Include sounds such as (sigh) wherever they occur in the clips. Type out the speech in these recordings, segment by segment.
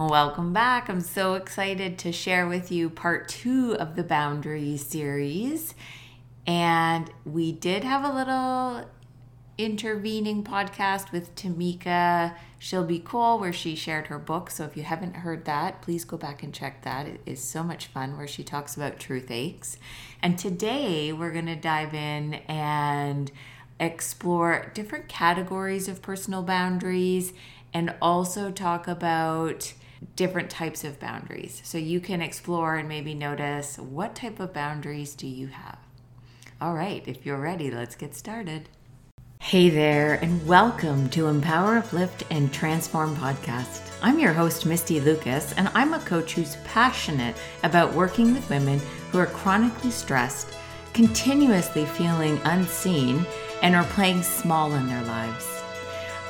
Welcome back. I'm so excited to share with you part two of the Boundaries series. And we did have a little intervening podcast with Tamika She'll Be Cool, where she shared her book. So if you haven't heard that, please go back and check that. It is so much fun where she talks about truth aches. And today we're going to dive in and explore different categories of personal boundaries and also talk about different types of boundaries. So you can explore and maybe notice what type of boundaries do you have. All right, if you're ready, let's get started. Hey there, and welcome to Empower, Uplift, and Transform podcast. I'm your host, Misty Lucas, and I'm a coach who's passionate about working with women who are chronically stressed, continuously feeling unseen, and are playing small in their lives.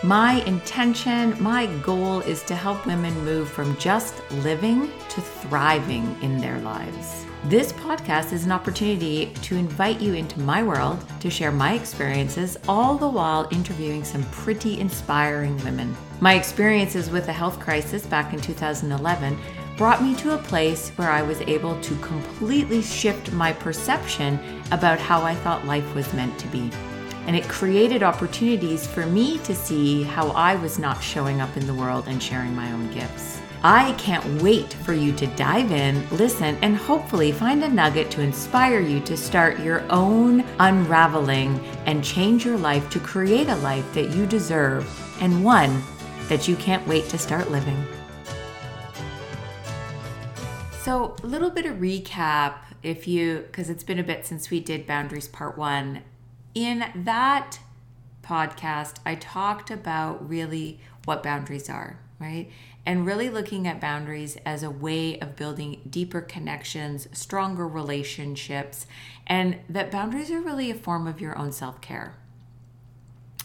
My intention, my goal is to help women move from just living to thriving in their lives. This podcast is an opportunity to invite you into my world to share my experiences, all the while interviewing some pretty inspiring women. My experiences with the health crisis back in 2011 brought me to a place where I was able to completely shift my perception about how I thought life was meant to be and it created opportunities for me to see how I was not showing up in the world and sharing my own gifts. I can't wait for you to dive in, listen, and hopefully find a nugget to inspire you to start your own unraveling and change your life to create a life that you deserve and one that you can't wait to start living. So, a little bit of recap if you, because it's been a bit since we did Boundaries Part 1 in that podcast, I talked about really what boundaries are, right? And really looking at boundaries as a way of building deeper connections, stronger relationships, and that boundaries are really a form of your own self care.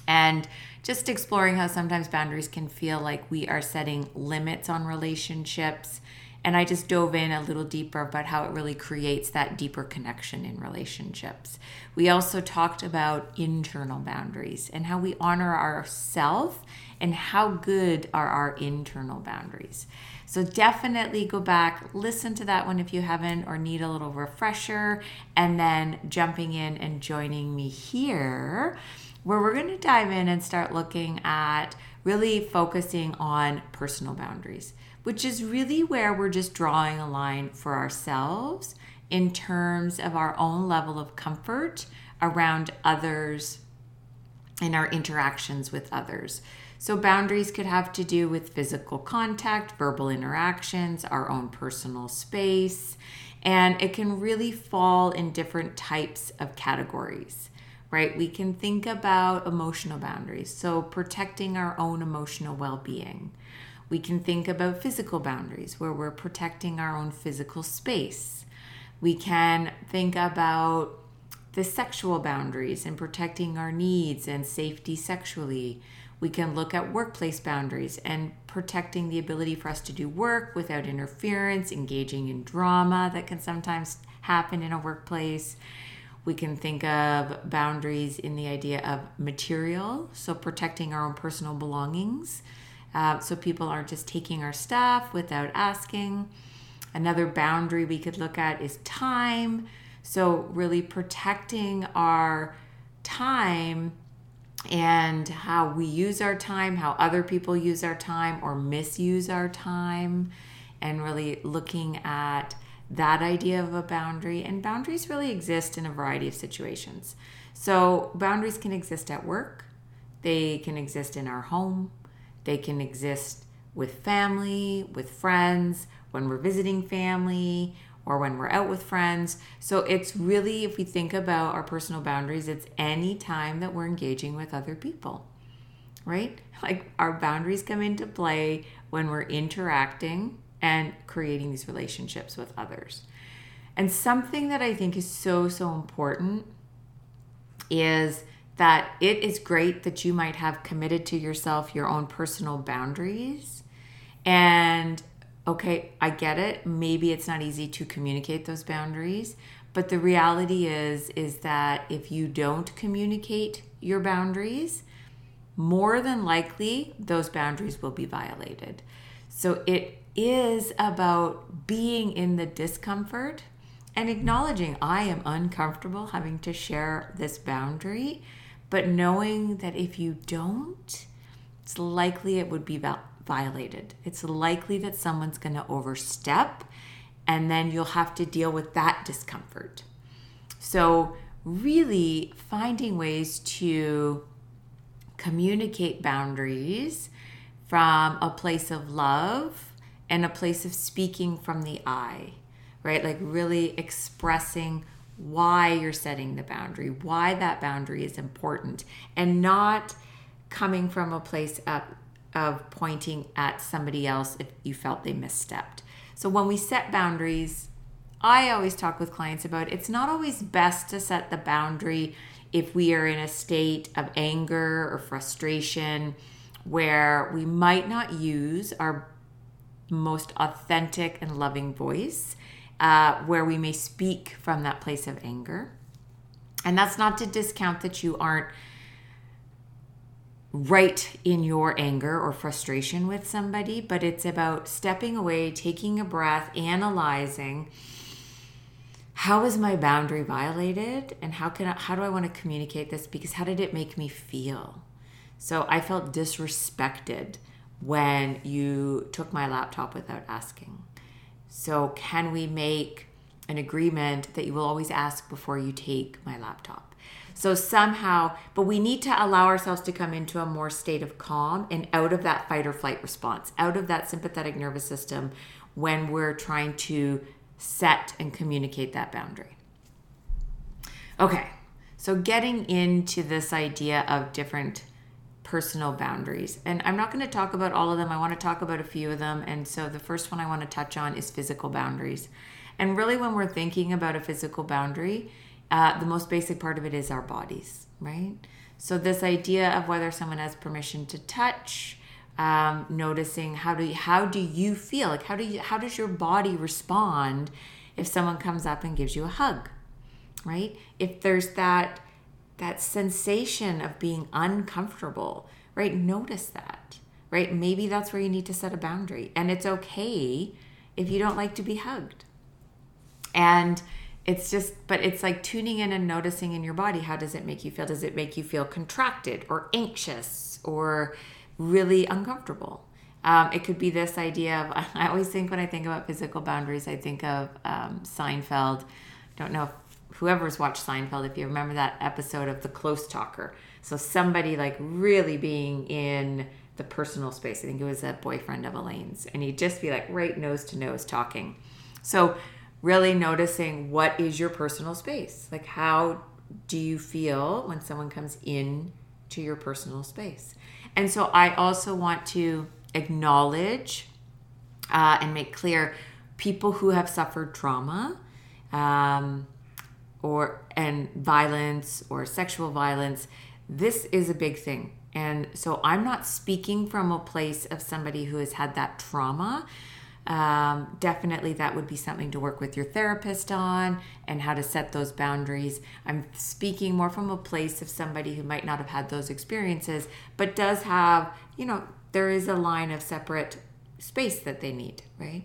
And just exploring how sometimes boundaries can feel like we are setting limits on relationships and I just dove in a little deeper about how it really creates that deeper connection in relationships. We also talked about internal boundaries and how we honor ourselves and how good are our internal boundaries. So definitely go back, listen to that one if you haven't or need a little refresher, and then jumping in and joining me here where we're going to dive in and start looking at really focusing on personal boundaries which is really where we're just drawing a line for ourselves in terms of our own level of comfort around others and our interactions with others. So, boundaries could have to do with physical contact, verbal interactions, our own personal space, and it can really fall in different types of categories, right? We can think about emotional boundaries, so protecting our own emotional well being. We can think about physical boundaries where we're protecting our own physical space. We can think about the sexual boundaries and protecting our needs and safety sexually. We can look at workplace boundaries and protecting the ability for us to do work without interference, engaging in drama that can sometimes happen in a workplace. We can think of boundaries in the idea of material, so protecting our own personal belongings uh, so people aren't just taking our stuff without asking. Another boundary we could look at is time. So, really protecting our time and how we use our time, how other people use our time or misuse our time, and really looking at that idea of a boundary. And boundaries really exist in a variety of situations. So, boundaries can exist at work, they can exist in our home, they can exist with family, with friends, when we're visiting family, or when we're out with friends. So it's really, if we think about our personal boundaries, it's any time that we're engaging with other people, right? Like our boundaries come into play when we're interacting and creating these relationships with others. And something that I think is so, so important is that it is great that you might have committed to yourself your own personal boundaries. And okay, I get it. Maybe it's not easy to communicate those boundaries, but the reality is is that if you don't communicate your boundaries, more than likely those boundaries will be violated. So it is about being in the discomfort and acknowledging I am uncomfortable having to share this boundary, but knowing that if you don't, it's likely it would be violated. It's likely that someone's going to overstep, and then you'll have to deal with that discomfort. So, really finding ways to communicate boundaries from a place of love and a place of speaking from the I, right? Like really expressing why you're setting the boundary, why that boundary is important, and not coming from a place of, of pointing at somebody else if you felt they misstepped. So when we set boundaries, I always talk with clients about it's not always best to set the boundary if we are in a state of anger or frustration where we might not use our most authentic and loving voice, uh, where we may speak from that place of anger. And that's not to discount that you aren't right in your anger or frustration with somebody, but it's about stepping away, taking a breath, analyzing how is my boundary violated and how can I, how do I want to communicate this because how did it make me feel? So I felt disrespected when you took my laptop without asking. So can we make an agreement that you will always ask before you take my laptop? So somehow, but we need to allow ourselves to come into a more state of calm and out of that fight or flight response, out of that sympathetic nervous system when we're trying to set and communicate that boundary. Okay, so getting into this idea of different personal boundaries. And I'm not going to talk about all of them. I want to talk about a few of them. And so the first one I want to touch on is physical boundaries. And really, when we're thinking about a physical boundary, uh, the most basic part of it is our bodies, right? So, this idea of whether someone has permission to touch, um, noticing how do you, how do you feel like how do you how does your body respond if someone comes up and gives you a hug right if there's that that sensation of being uncomfortable right? Notice that right? Maybe that's where you need to set a boundary. And it's okay if you don't like to be hugged. And it's just but it's like tuning in and noticing in your body how does it make you feel? Does it make you feel contracted or anxious or really uncomfortable. Um, it could be this idea of, (laughs) I always think when I think about physical boundaries, I think of um, Seinfeld. I don't know if whoever's watched Seinfeld, if you remember that episode of The Close Talker. So somebody like really being in the personal space. I think it was a boyfriend of Elaine's. And he'd just be like right nose to nose talking. So really noticing what is your personal space? Like how do you feel when someone comes in to your personal space? And so I also want to acknowledge uh, and make clear people who have suffered trauma um, or and violence or sexual violence. This is a big thing. And so I'm not speaking from a place of somebody who has had that trauma um, definitely that would be something to work with your therapist on and how to set those boundaries. I'm speaking more from a place of somebody who might not have had those experiences, but does have, you know, there is a line of separate space that they need, right?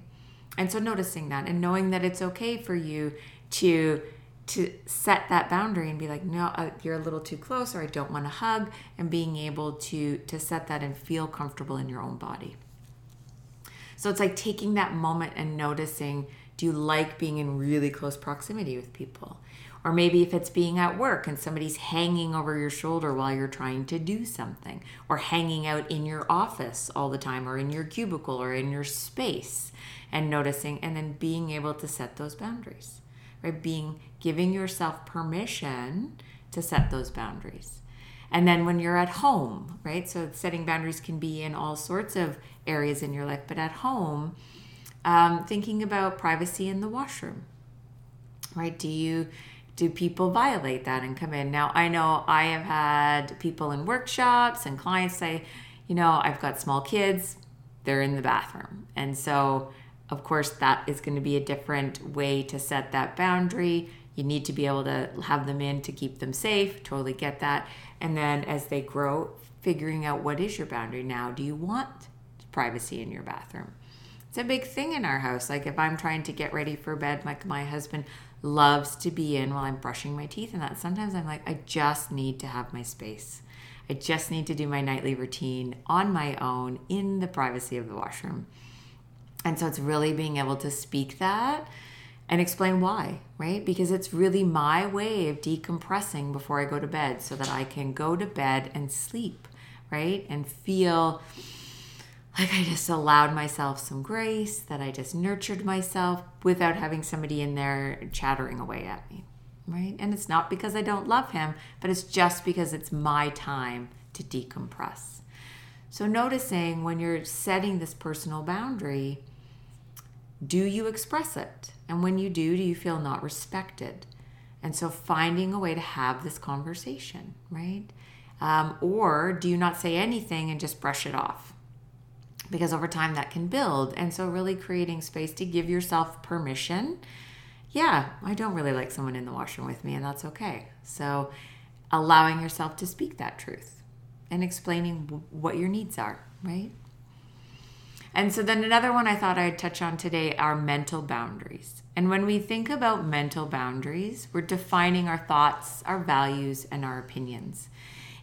And so noticing that and knowing that it's okay for you to to set that boundary and be like no uh, you're a little too close or i don't want to hug and being able to to set that and feel comfortable in your own body so it's like taking that moment and noticing do you like being in really close proximity with people? Or maybe if it's being at work and somebody's hanging over your shoulder while you're trying to do something, or hanging out in your office all the time, or in your cubicle, or in your space, and noticing, and then being able to set those boundaries, right? Being giving yourself permission to set those boundaries. And then when you're at home, right? So setting boundaries can be in all sorts of areas in your life, but at home, um, thinking about privacy in the washroom, right? Do you do people violate that and come in? Now, I know I have had people in workshops and clients say, you know, I've got small kids, they're in the bathroom. And so, of course, that is going to be a different way to set that boundary. You need to be able to have them in to keep them safe. Totally get that. And then as they grow, figuring out what is your boundary now. Do you want privacy in your bathroom? It's a big thing in our house. Like if I'm trying to get ready for bed, like my husband loves to be in while I'm brushing my teeth and that. Sometimes I'm like, I just need to have my space. I just need to do my nightly routine on my own in the privacy of the washroom. And so it's really being able to speak that and explain why, right? Because it's really my way of decompressing before I go to bed so that I can go to bed and sleep, right? And feel like I just allowed myself some grace, that I just nurtured myself without having somebody in there chattering away at me, right? And it's not because I don't love him, but it's just because it's my time to decompress. So, noticing when you're setting this personal boundary, do you express it? And when you do, do you feel not respected? And so, finding a way to have this conversation, right? Um, or do you not say anything and just brush it off? Because over time that can build. And so, really creating space to give yourself permission. Yeah, I don't really like someone in the washroom with me, and that's okay. So, allowing yourself to speak that truth and explaining what your needs are, right? And so then another one I thought I'd touch on today are mental boundaries. And when we think about mental boundaries, we're defining our thoughts, our values, and our opinions.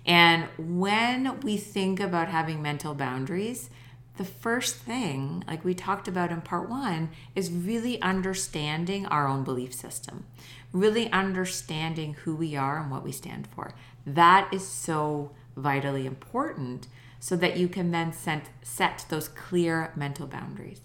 And when we think about having mental boundaries, the first thing, like we talked about in part one, is really understanding our own belief system, really understanding who we are and what we stand for. That is so vitally important so that you can then set, set those clear mental boundaries.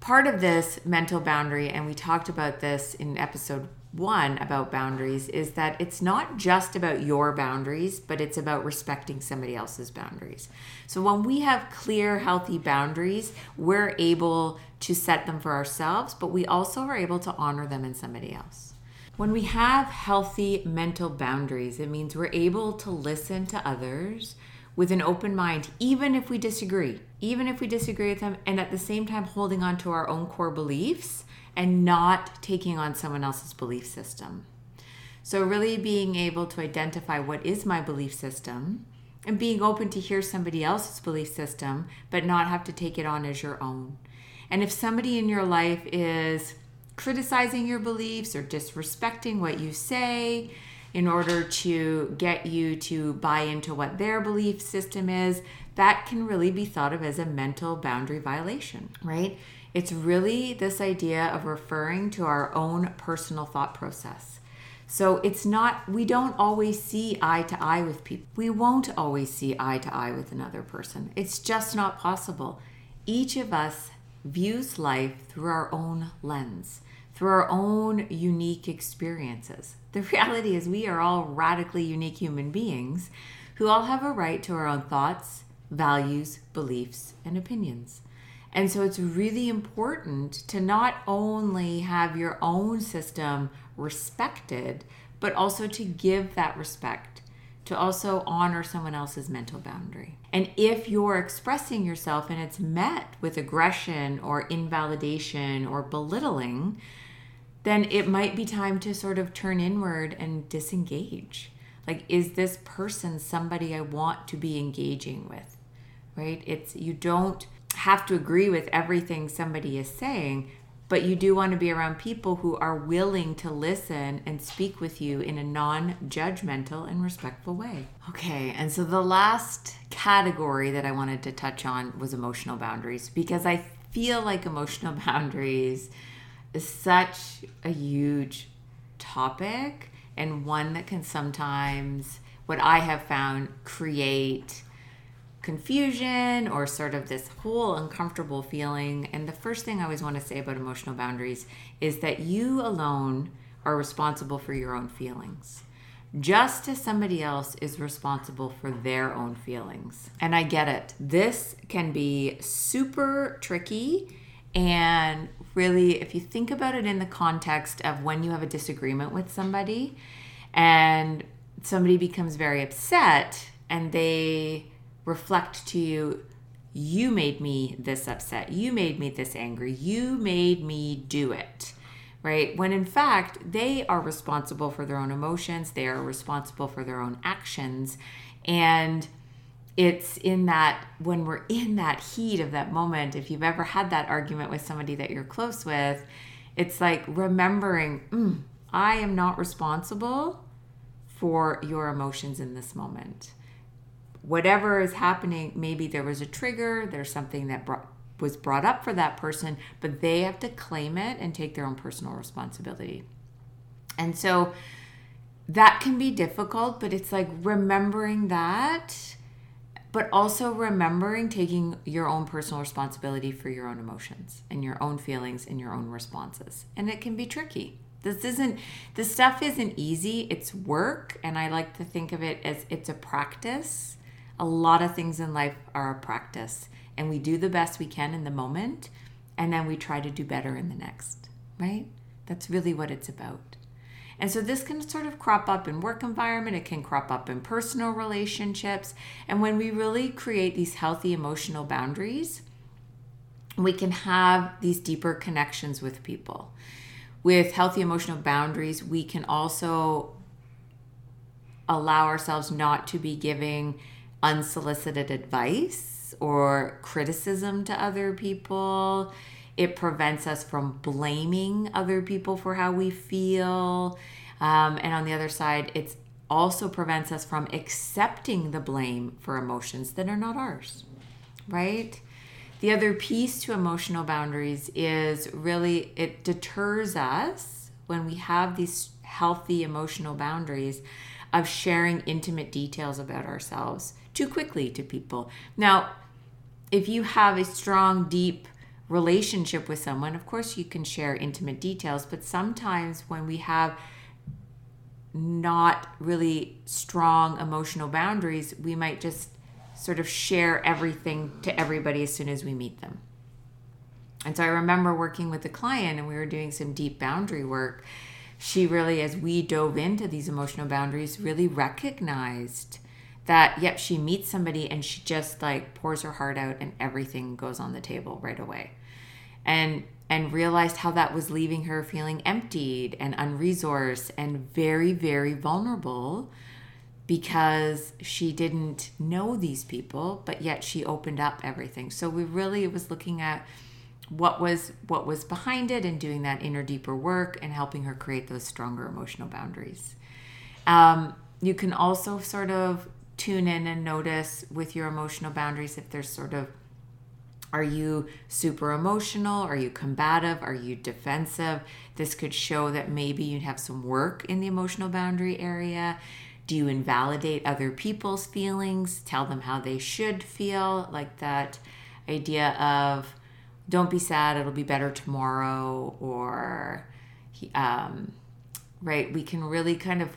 Part of this mental boundary, and we talked about this in episode one about boundaries, is that it's not just about your boundaries, but it's about respecting somebody else's boundaries. So when we have clear, healthy boundaries, we're able to set them for ourselves, but we also are able to honor them in somebody else. When we have healthy mental boundaries, it means we're able to listen to others with an open mind, even if we disagree, even if we disagree with them, and at the same time holding on to our own core beliefs and not taking on someone else's belief system. So, really being able to identify what is my belief system and being open to hear somebody else's belief system, but not have to take it on as your own. And if somebody in your life is criticizing your beliefs or disrespecting what you say in order to get you to buy into what their belief system is, that can really be thought of as a mental boundary violation, right? It's really this idea of referring to our own personal thought process. So it's not, we don't always see eye to eye with people. We won't always see eye to eye with another person. It's just not possible. Each of us views life through our own lens through our own unique experiences. The reality is, we are all radically unique human beings who all have a right to our own thoughts, values, beliefs, and opinions. And so it's really important to not only have your own system respected, but also to give that respect, to also honor someone else's mental boundary. And if you're expressing yourself and it's met with aggression or invalidation or belittling, then it might be time to sort of turn inward and disengage. Like, is this person somebody I want to be engaging with? Right? It's you don't have to agree with everything somebody is saying, but you do want to be around people who are willing to listen and speak with you in a non judgmental and respectful way. Okay, and so the last category that I wanted to touch on was emotional boundaries because I feel like emotional (laughs) boundaries is such a huge topic and one that can sometimes, what I have found, create confusion or sort of this whole uncomfortable feeling. And the first thing I always want to say about emotional boundaries is that you alone are responsible for your own feelings. Just as somebody else is responsible for their own feelings. And I get it. This can be super tricky and really, if you think about it in the context of when you have a disagreement with somebody and somebody becomes very upset and they reflect to you, you made me this upset, you made me this angry, you made me do it, right? When in fact, they are responsible for their own emotions, they are responsible for their own actions. And it's in that when we're in that heat of that moment, if you've ever had that argument with somebody that you're close with, it's like remembering, mm, I am not responsible for your emotions in this moment. Whatever is happening, maybe there was a trigger, there's something that brought, was brought up for that person, but they have to claim it and take their own personal responsibility. And so that can be difficult, but it's like remembering that, but also remembering taking your own personal responsibility for your own emotions and your own feelings and your own responses. And it can be tricky. This isn't, this stuff isn't easy. It's work. And I like to think of it as it's a practice. A lot of things in life are a practice. And we do the best we can in the moment. And then we try to do better in the next, right? That's really what it's about. And so this can sort of crop up in work environment, it can crop up in personal relationships. And when we really create these healthy emotional boundaries, we can have these deeper connections with people. With healthy emotional boundaries, we can also allow ourselves not to be giving unsolicited advice or criticism to other people. It prevents us from blaming other people for how we feel. Um, and on the other side, it also prevents us from accepting the blame for emotions that are not ours, right? The other piece to emotional boundaries is really it deters us when we have these healthy emotional boundaries of sharing intimate details about ourselves too quickly to people. Now, if you have a strong, deep relationship with someone, of course you can share intimate details, but sometimes when we have not really strong emotional boundaries, we might just sort of share everything to everybody as soon as we meet them. And so I remember working with a client and we were doing some deep boundary work. She really, as we dove into these emotional boundaries, really recognized that, yep, she meets somebody and she just like pours her heart out and everything goes on the table right away. And and realized how that was leaving her feeling emptied and unresourced and very, very vulnerable because she didn't know these people, but yet she opened up everything. So we really was looking at what was what was behind it and doing that inner deeper work and helping her create those stronger emotional boundaries. Um, you can also sort of tune in and notice with your emotional boundaries if there's sort of are you super emotional? Are you combative? Are you defensive? This could show that maybe you have some work in the emotional boundary area. Do you invalidate other people's feelings? Tell them how they should feel? Like that idea of don't be sad, it'll be better tomorrow, or, um, right? We can really kind of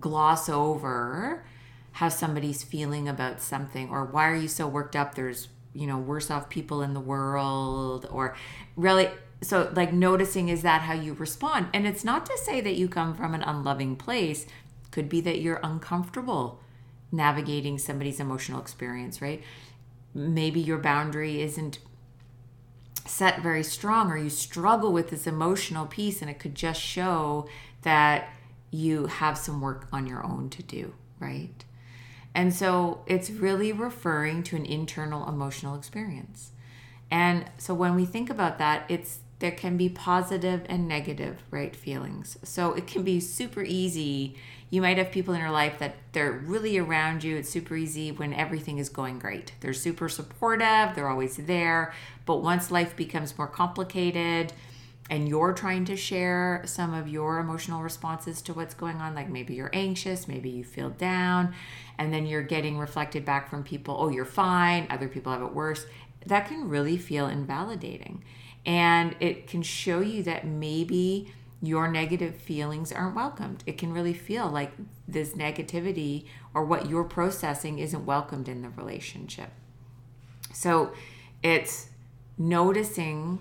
gloss over how somebody's feeling about something, or why are you so worked up? There's, you know, worse off people in the world, or really so like noticing is that how you respond and it's not to say that you come from an unloving place could be that you're uncomfortable navigating somebody's emotional experience, right? Maybe your boundary isn't set very strong or you struggle with this emotional piece and it could just show that you have some work on your own to do, right? And so it's really referring to an internal emotional experience. And so when we think about that, it's there can be positive and negative, right, feelings. So it can be super easy you might have people in your life that they're really around you. It's super easy when everything is going great. They're super supportive, they're always there. But once life becomes more complicated, and you're trying to share some of your emotional responses to what's going on, like maybe you're anxious, maybe you feel down, and then you're getting reflected back from people, oh, you're fine, other people have it worse. That can really feel invalidating. And it can show you that maybe your negative feelings aren't welcomed. It can really feel like this negativity or what you're processing isn't welcomed in the relationship. So it's noticing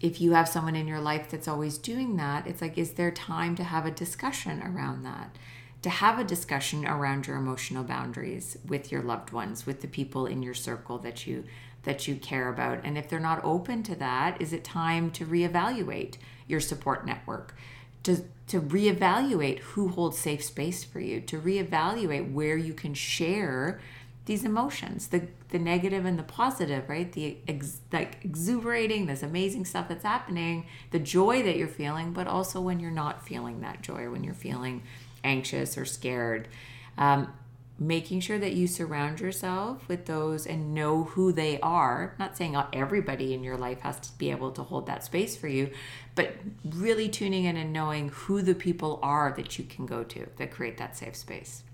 if you have someone in your life that's always doing that, it's like, is there time to have a discussion around that? To have a discussion around your emotional boundaries with your loved ones, with the people in your circle that you that you care about. And if they're not open to that, is it time to reevaluate? your support network, to, to reevaluate who holds safe space for you, to reevaluate where you can share these emotions the the negative and the positive right the ex, like exuberating this amazing stuff that's happening the joy that you're feeling but also when you're not feeling that joy when you're feeling anxious or scared um, making sure that you surround yourself with those and know who they are. I'm not saying everybody in your life has to be able to hold that space for you, but really tuning in and knowing who the people are that you can go to that create that safe space.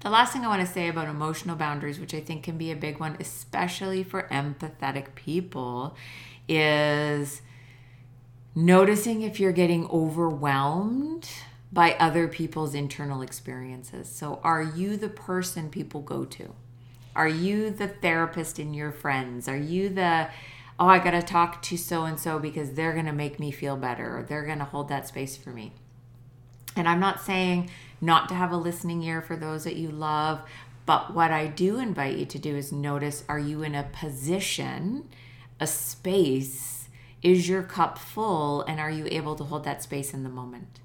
The last thing I want to say about emotional boundaries, which I think can be a big one, especially for empathetic people, is noticing if you're getting overwhelmed by other people's internal experiences. So, are you the person people go to? Are you the therapist in your friends? Are you the, oh, I got to talk to so and so because they're going to make me feel better or they're going to hold that space for me? And I'm not saying not to have a listening ear for those that you love, but what I do invite you to do is notice are you in a position, a space? Is your cup full and are you able to hold that space in the moment?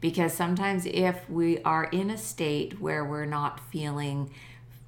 Because sometimes, if we are in a state where we're not feeling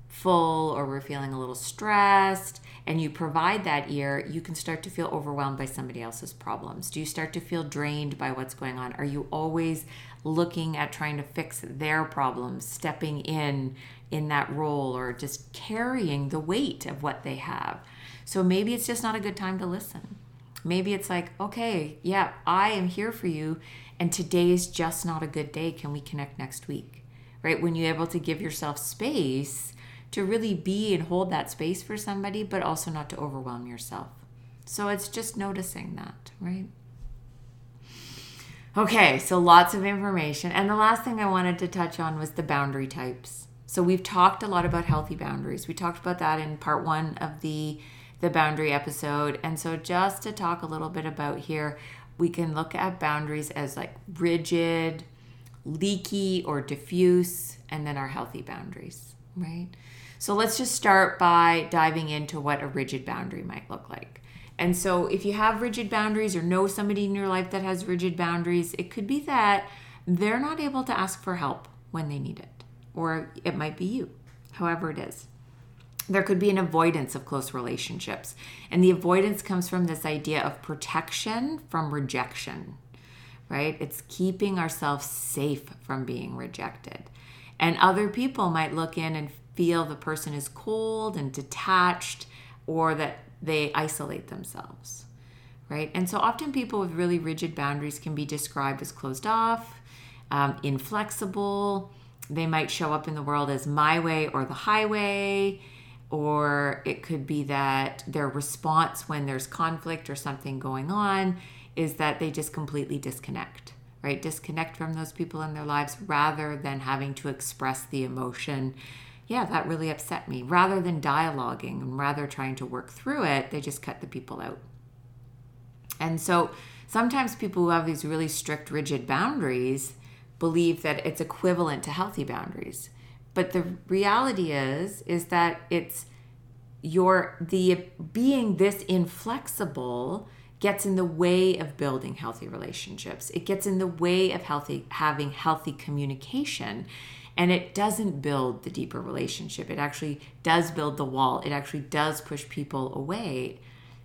full or we're feeling a little stressed, and you provide that ear, you can start to feel overwhelmed by somebody else's problems. Do you start to feel drained by what's going on? Are you always looking at trying to fix their problems, stepping in in that role, or just carrying the weight of what they have? So maybe it's just not a good time to listen. Maybe it's like, okay, yeah, I am here for you and today is just not a good day. Can we connect next week? Right? When you're able to give yourself space to really be and hold that space for somebody, but also not to overwhelm yourself. So it's just noticing that, right? Okay, so lots of information. And the last thing I wanted to touch on was the boundary types. So we've talked a lot about healthy boundaries. We talked about that in part 1 of the the boundary episode. And so just to talk a little bit about here, we can look at boundaries as like rigid, leaky, or diffuse, and then our healthy boundaries, right? So let's just start by diving into what a rigid boundary might look like. And so, if you have rigid boundaries or know somebody in your life that has rigid boundaries, it could be that they're not able to ask for help when they need it, or it might be you, however it is there could be an avoidance of close relationships. And the avoidance comes from this idea of protection from rejection, right? It's keeping ourselves safe from being rejected. And other people might look in and feel the person is cold and detached or that they isolate themselves, right? And so often people with really rigid boundaries can be described as closed off, um, inflexible. They might show up in the world as my way or the highway or it could be that their response when there's conflict or something going on is that they just completely disconnect right? Disconnect from those people in their lives rather than having to express the emotion. Yeah that really upset me. Rather than dialoguing and rather trying to work through it they just cut the people out. And so sometimes people who have these really strict rigid boundaries believe that it's equivalent to healthy boundaries but the reality is is that it's your the being this inflexible gets in the way of building healthy relationships. It gets in the way of healthy having healthy communication and it doesn't build the deeper relationship. It actually does build the wall. It actually does push people away.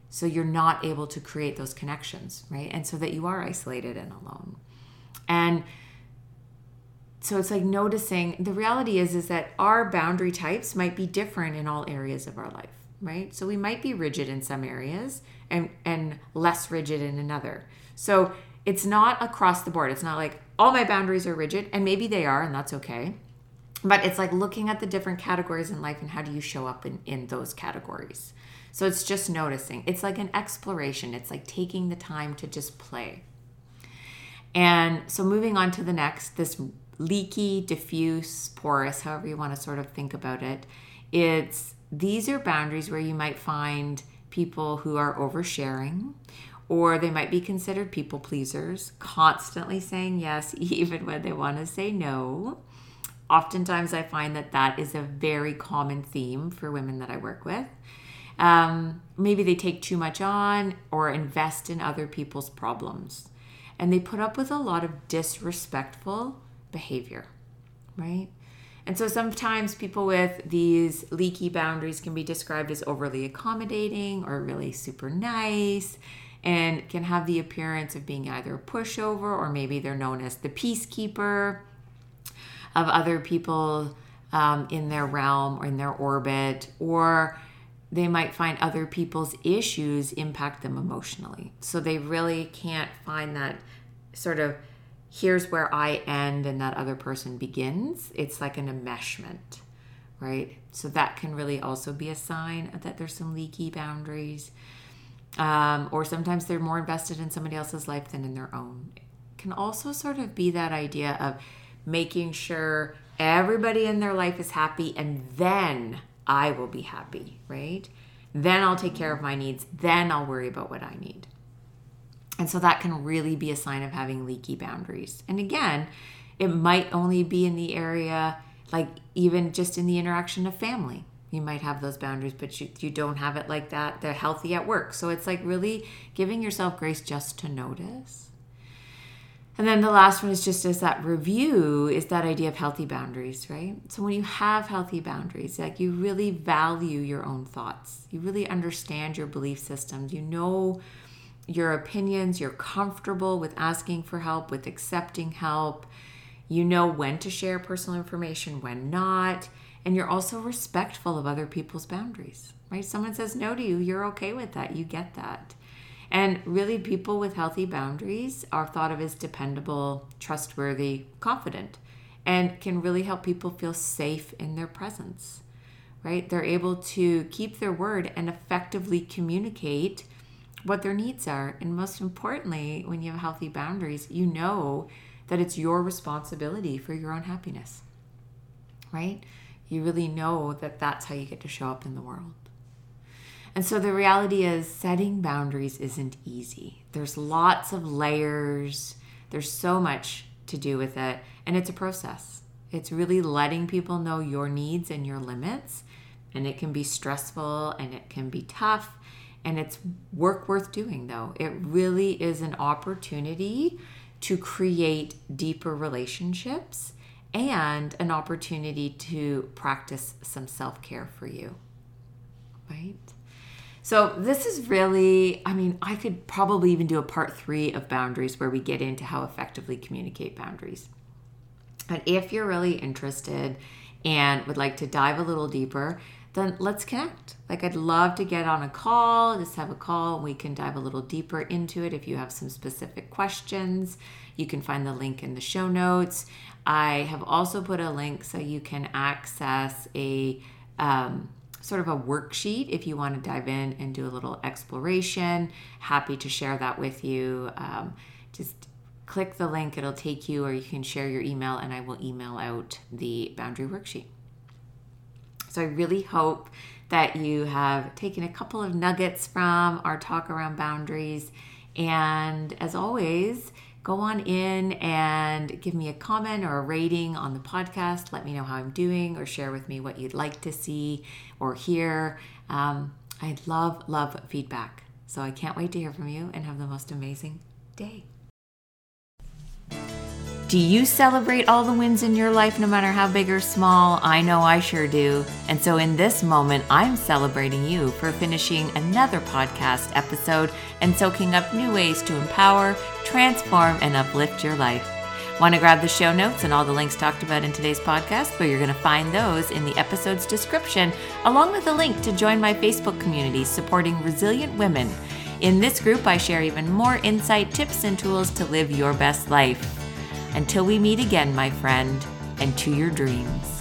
So you're not able to create those connections, right? And so that you are isolated and alone. And so it's like noticing the reality is is that our boundary types might be different in all areas of our life right? So we might be rigid in some areas and and less rigid in another. So it's not across the board. It's not like all my boundaries are rigid and maybe they are and that's okay. But it's like looking at the different categories in life and how do you show up in in those categories. So it's just noticing. It's like an exploration. It's like taking the time to just play. And so moving on to the next this leaky, diffuse, porous, however you want to sort of think about it. It's these are boundaries where you might find people who are oversharing or they might be considered people pleasers, constantly saying yes (laughs) even when they want to say no. Oftentimes, I find that that is a very common theme for women that I work with. Um, maybe they take too much on or invest in other people's problems. And they put up with a lot of disrespectful behavior, right? And so sometimes people with these leaky boundaries can be described as overly accommodating or really super nice and can have the appearance of being either a pushover or maybe they're known as the peacekeeper of other people um, in their realm or in their orbit, or they might find other people's issues impact them emotionally. So they really can't find that sort of here's where I end and that other person begins. It's like an enmeshment, right? So that can really also be a sign that there's some leaky boundaries. Um, or sometimes they're more invested in somebody else's life than in their own. It can also sort of be that idea of making sure everybody in their life is happy and then I will be happy, right? Then I'll take care of my needs. Then I'll worry about what I need. And so that can really be a sign of having leaky boundaries. And again, it might only be in the area, like even just in the interaction of family. You might have those boundaries, but you, you don't have it like that. They're healthy at work. So it's like really giving yourself grace just to notice. And then the last one is just as that review is that idea of healthy boundaries, right? So when you have healthy boundaries, like you really value your own thoughts, you really understand your belief systems, you know your opinions, you're comfortable with asking for help, with accepting help. You know when to share personal information, when not, and you're also respectful of other people's boundaries, right? Someone says no to you, you're okay with that. You get that. And really, people with healthy boundaries are thought of as dependable, trustworthy, confident, and can really help people feel safe in their presence, right? They're able to keep their word and effectively communicate what their needs are. And most importantly, when you have healthy boundaries, you know that it's your responsibility for your own happiness, right? You really know that that's how you get to show up in the world. And so the reality is, setting boundaries isn't easy. There's lots of layers, there's so much to do with it, and it's a process. It's really letting people know your needs and your limits, and it can be stressful and it can be tough and it's work worth doing, though. It really is an opportunity to create deeper relationships and an opportunity to practice some self care for you. Right? So, this is really, I mean, I could probably even do a part three of boundaries where we get into how effectively communicate boundaries. But if you're really interested and would like to dive a little deeper, then let's connect. Like, I'd love to get on a call, just have a call, we can dive a little deeper into it. If you have some specific questions, you can find the link in the show notes. I have also put a link so you can access a um, sort of a worksheet if you want to dive in and do a little exploration. Happy to share that with you. Um, just click the link, it'll take you, or you can share your email, and I will email out the boundary worksheet. So I really hope that you have taken a couple of nuggets from our talk around boundaries. And as always, go on in and give me a comment or a rating on the podcast. Let me know how I'm doing or share with me what you'd like to see or hear. Um, I love, love feedback. So I can't wait to hear from you and have the most amazing day. Do you celebrate all the wins in your life, no matter how big or small? I know I sure do. And so, in this moment, I'm celebrating you for finishing another podcast episode and soaking up new ways to empower, transform, and uplift your life. Want to grab the show notes and all the links talked about in today's podcast? Well, you're going to find those in the episode's description, along with a link to join my Facebook community supporting resilient women. In this group, I share even more insight, tips, and tools to live your best life. Until we meet again, my friend, and to your dreams.